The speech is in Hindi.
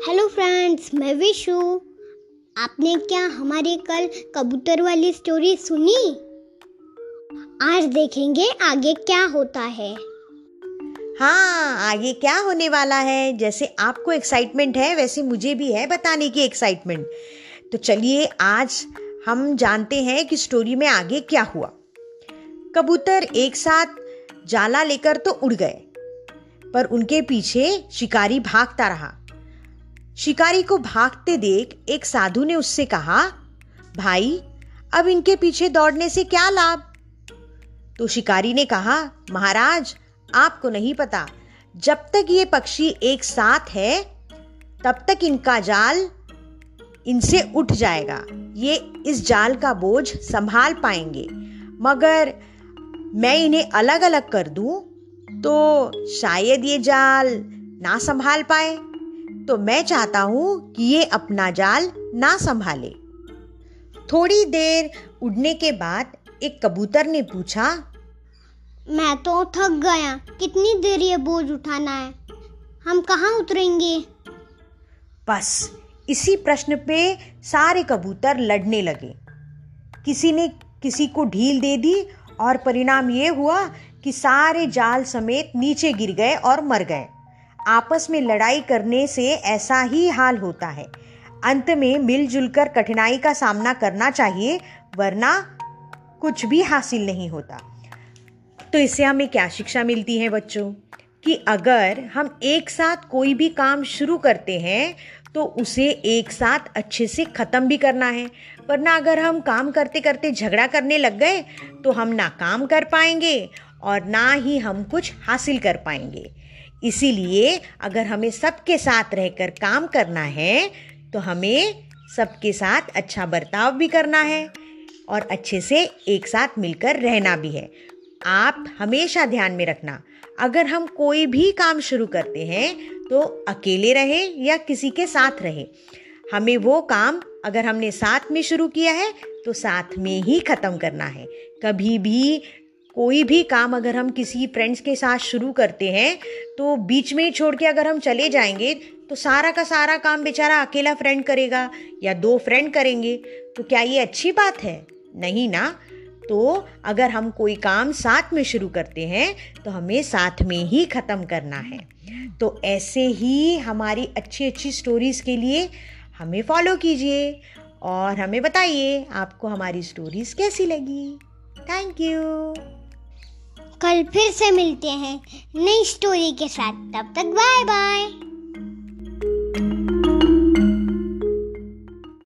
हेलो फ्रेंड्स मैं विशु। आपने क्या हमारे कल कबूतर वाली स्टोरी सुनी? आज देखेंगे आगे क्या होता है। हाँ आगे क्या होने वाला है? जैसे आपको एक्साइटमेंट है, वैसे मुझे भी है बताने की एक्साइटमेंट तो चलिए, आज हम जानते हैं कि स्टोरी में आगे क्या हुआ। कबूतर एक साथ जाला लेकर तो उड़ गए, पर उनके पीछे शिकारी भागता रहा। शिकारी को भागते देख एक साधु ने उससे कहा, भाई, अब इनके पीछे दौड़ने से क्या लाभ? तो शिकारी ने कहा, महाराज, आपको नहीं पता, जब तक ये पक्षी एक साथ है, तब तक इनका जाल इनसे उठ जाएगा। ये इस जाल का बोझ संभाल पाएँगे। मगर मैं इन्हें अलग अलग कर दूँ तो शायद ये जाल ना संभाल पाए। तो मैं चाहता हूँ कि ये अपना जाल ना संभाले। थोड़ी देर उड़ने के बाद एक कबूतर ने पूछा मैं तो थक गया। कितनी देर ये बोझ उठाना है? हम कहाँ उतरेंगे? बस इसी प्रश्न पे सारे कबूतर लड़ने लगे। किसी ने किसी को ढील दे दी और परिणाम ये हुआ कि सारे जाल समेत नीचे गिर गए और मर गए। आपस में लड़ाई करने से ऐसा ही हाल होता है। अंत में मिलजुल कर कठिनाई का सामना करना चाहिए, वरना कुछ भी हासिल नहीं होता। तो इससे हमें क्या शिक्षा मिलती है बच्चों? कि अगर हम एक साथ कोई भी काम शुरू करते हैं तो उसे एक साथ अच्छे से ख़त्म भी करना है। वरना अगर हम काम करते करते झगड़ा करने लग गए तो हम ना काम कर पाएँगे और ना ही हम कुछ हासिल कर पाएँगे। इसीलिए अगर हमें सबके साथ रहकर काम करना है तो हमें सबके साथ अच्छा बर्ताव भी करना है और अच्छे से एक साथ मिलकर रहना भी है। आप हमेशा ध्यान में रखना, अगर हम कोई भी काम शुरू करते हैं तो अकेले रहें या किसी के साथ रहें। हमें वो काम अगर हमने साथ में शुरू किया है तो साथ में ही ख़त्म करना है। कभी भी कोई भी काम अगर हम किसी फ्रेंड्स के साथ शुरू करते हैं तो बीच में ही छोड़ के अगर हम चले जाएँगे तो सारा का सारा काम बेचारा अकेला फ्रेंड करेगा या दो फ्रेंड करेंगे। तो क्या ये अच्छी बात है? नहीं ना। तो अगर हम कोई काम साथ में शुरू करते हैं तो हमें साथ में ही ख़त्म करना है। तो ऐसे ही हमारी अच्छी अच्छी स्टोरीज़ के लिए हमें फॉलो कीजिए और हमें बताइए आपको हमारी स्टोरीज़ कैसी लगी। थैंक यू कल फिर से मिलते हैं नई स्टोरी के साथ। तब तक बाय बाय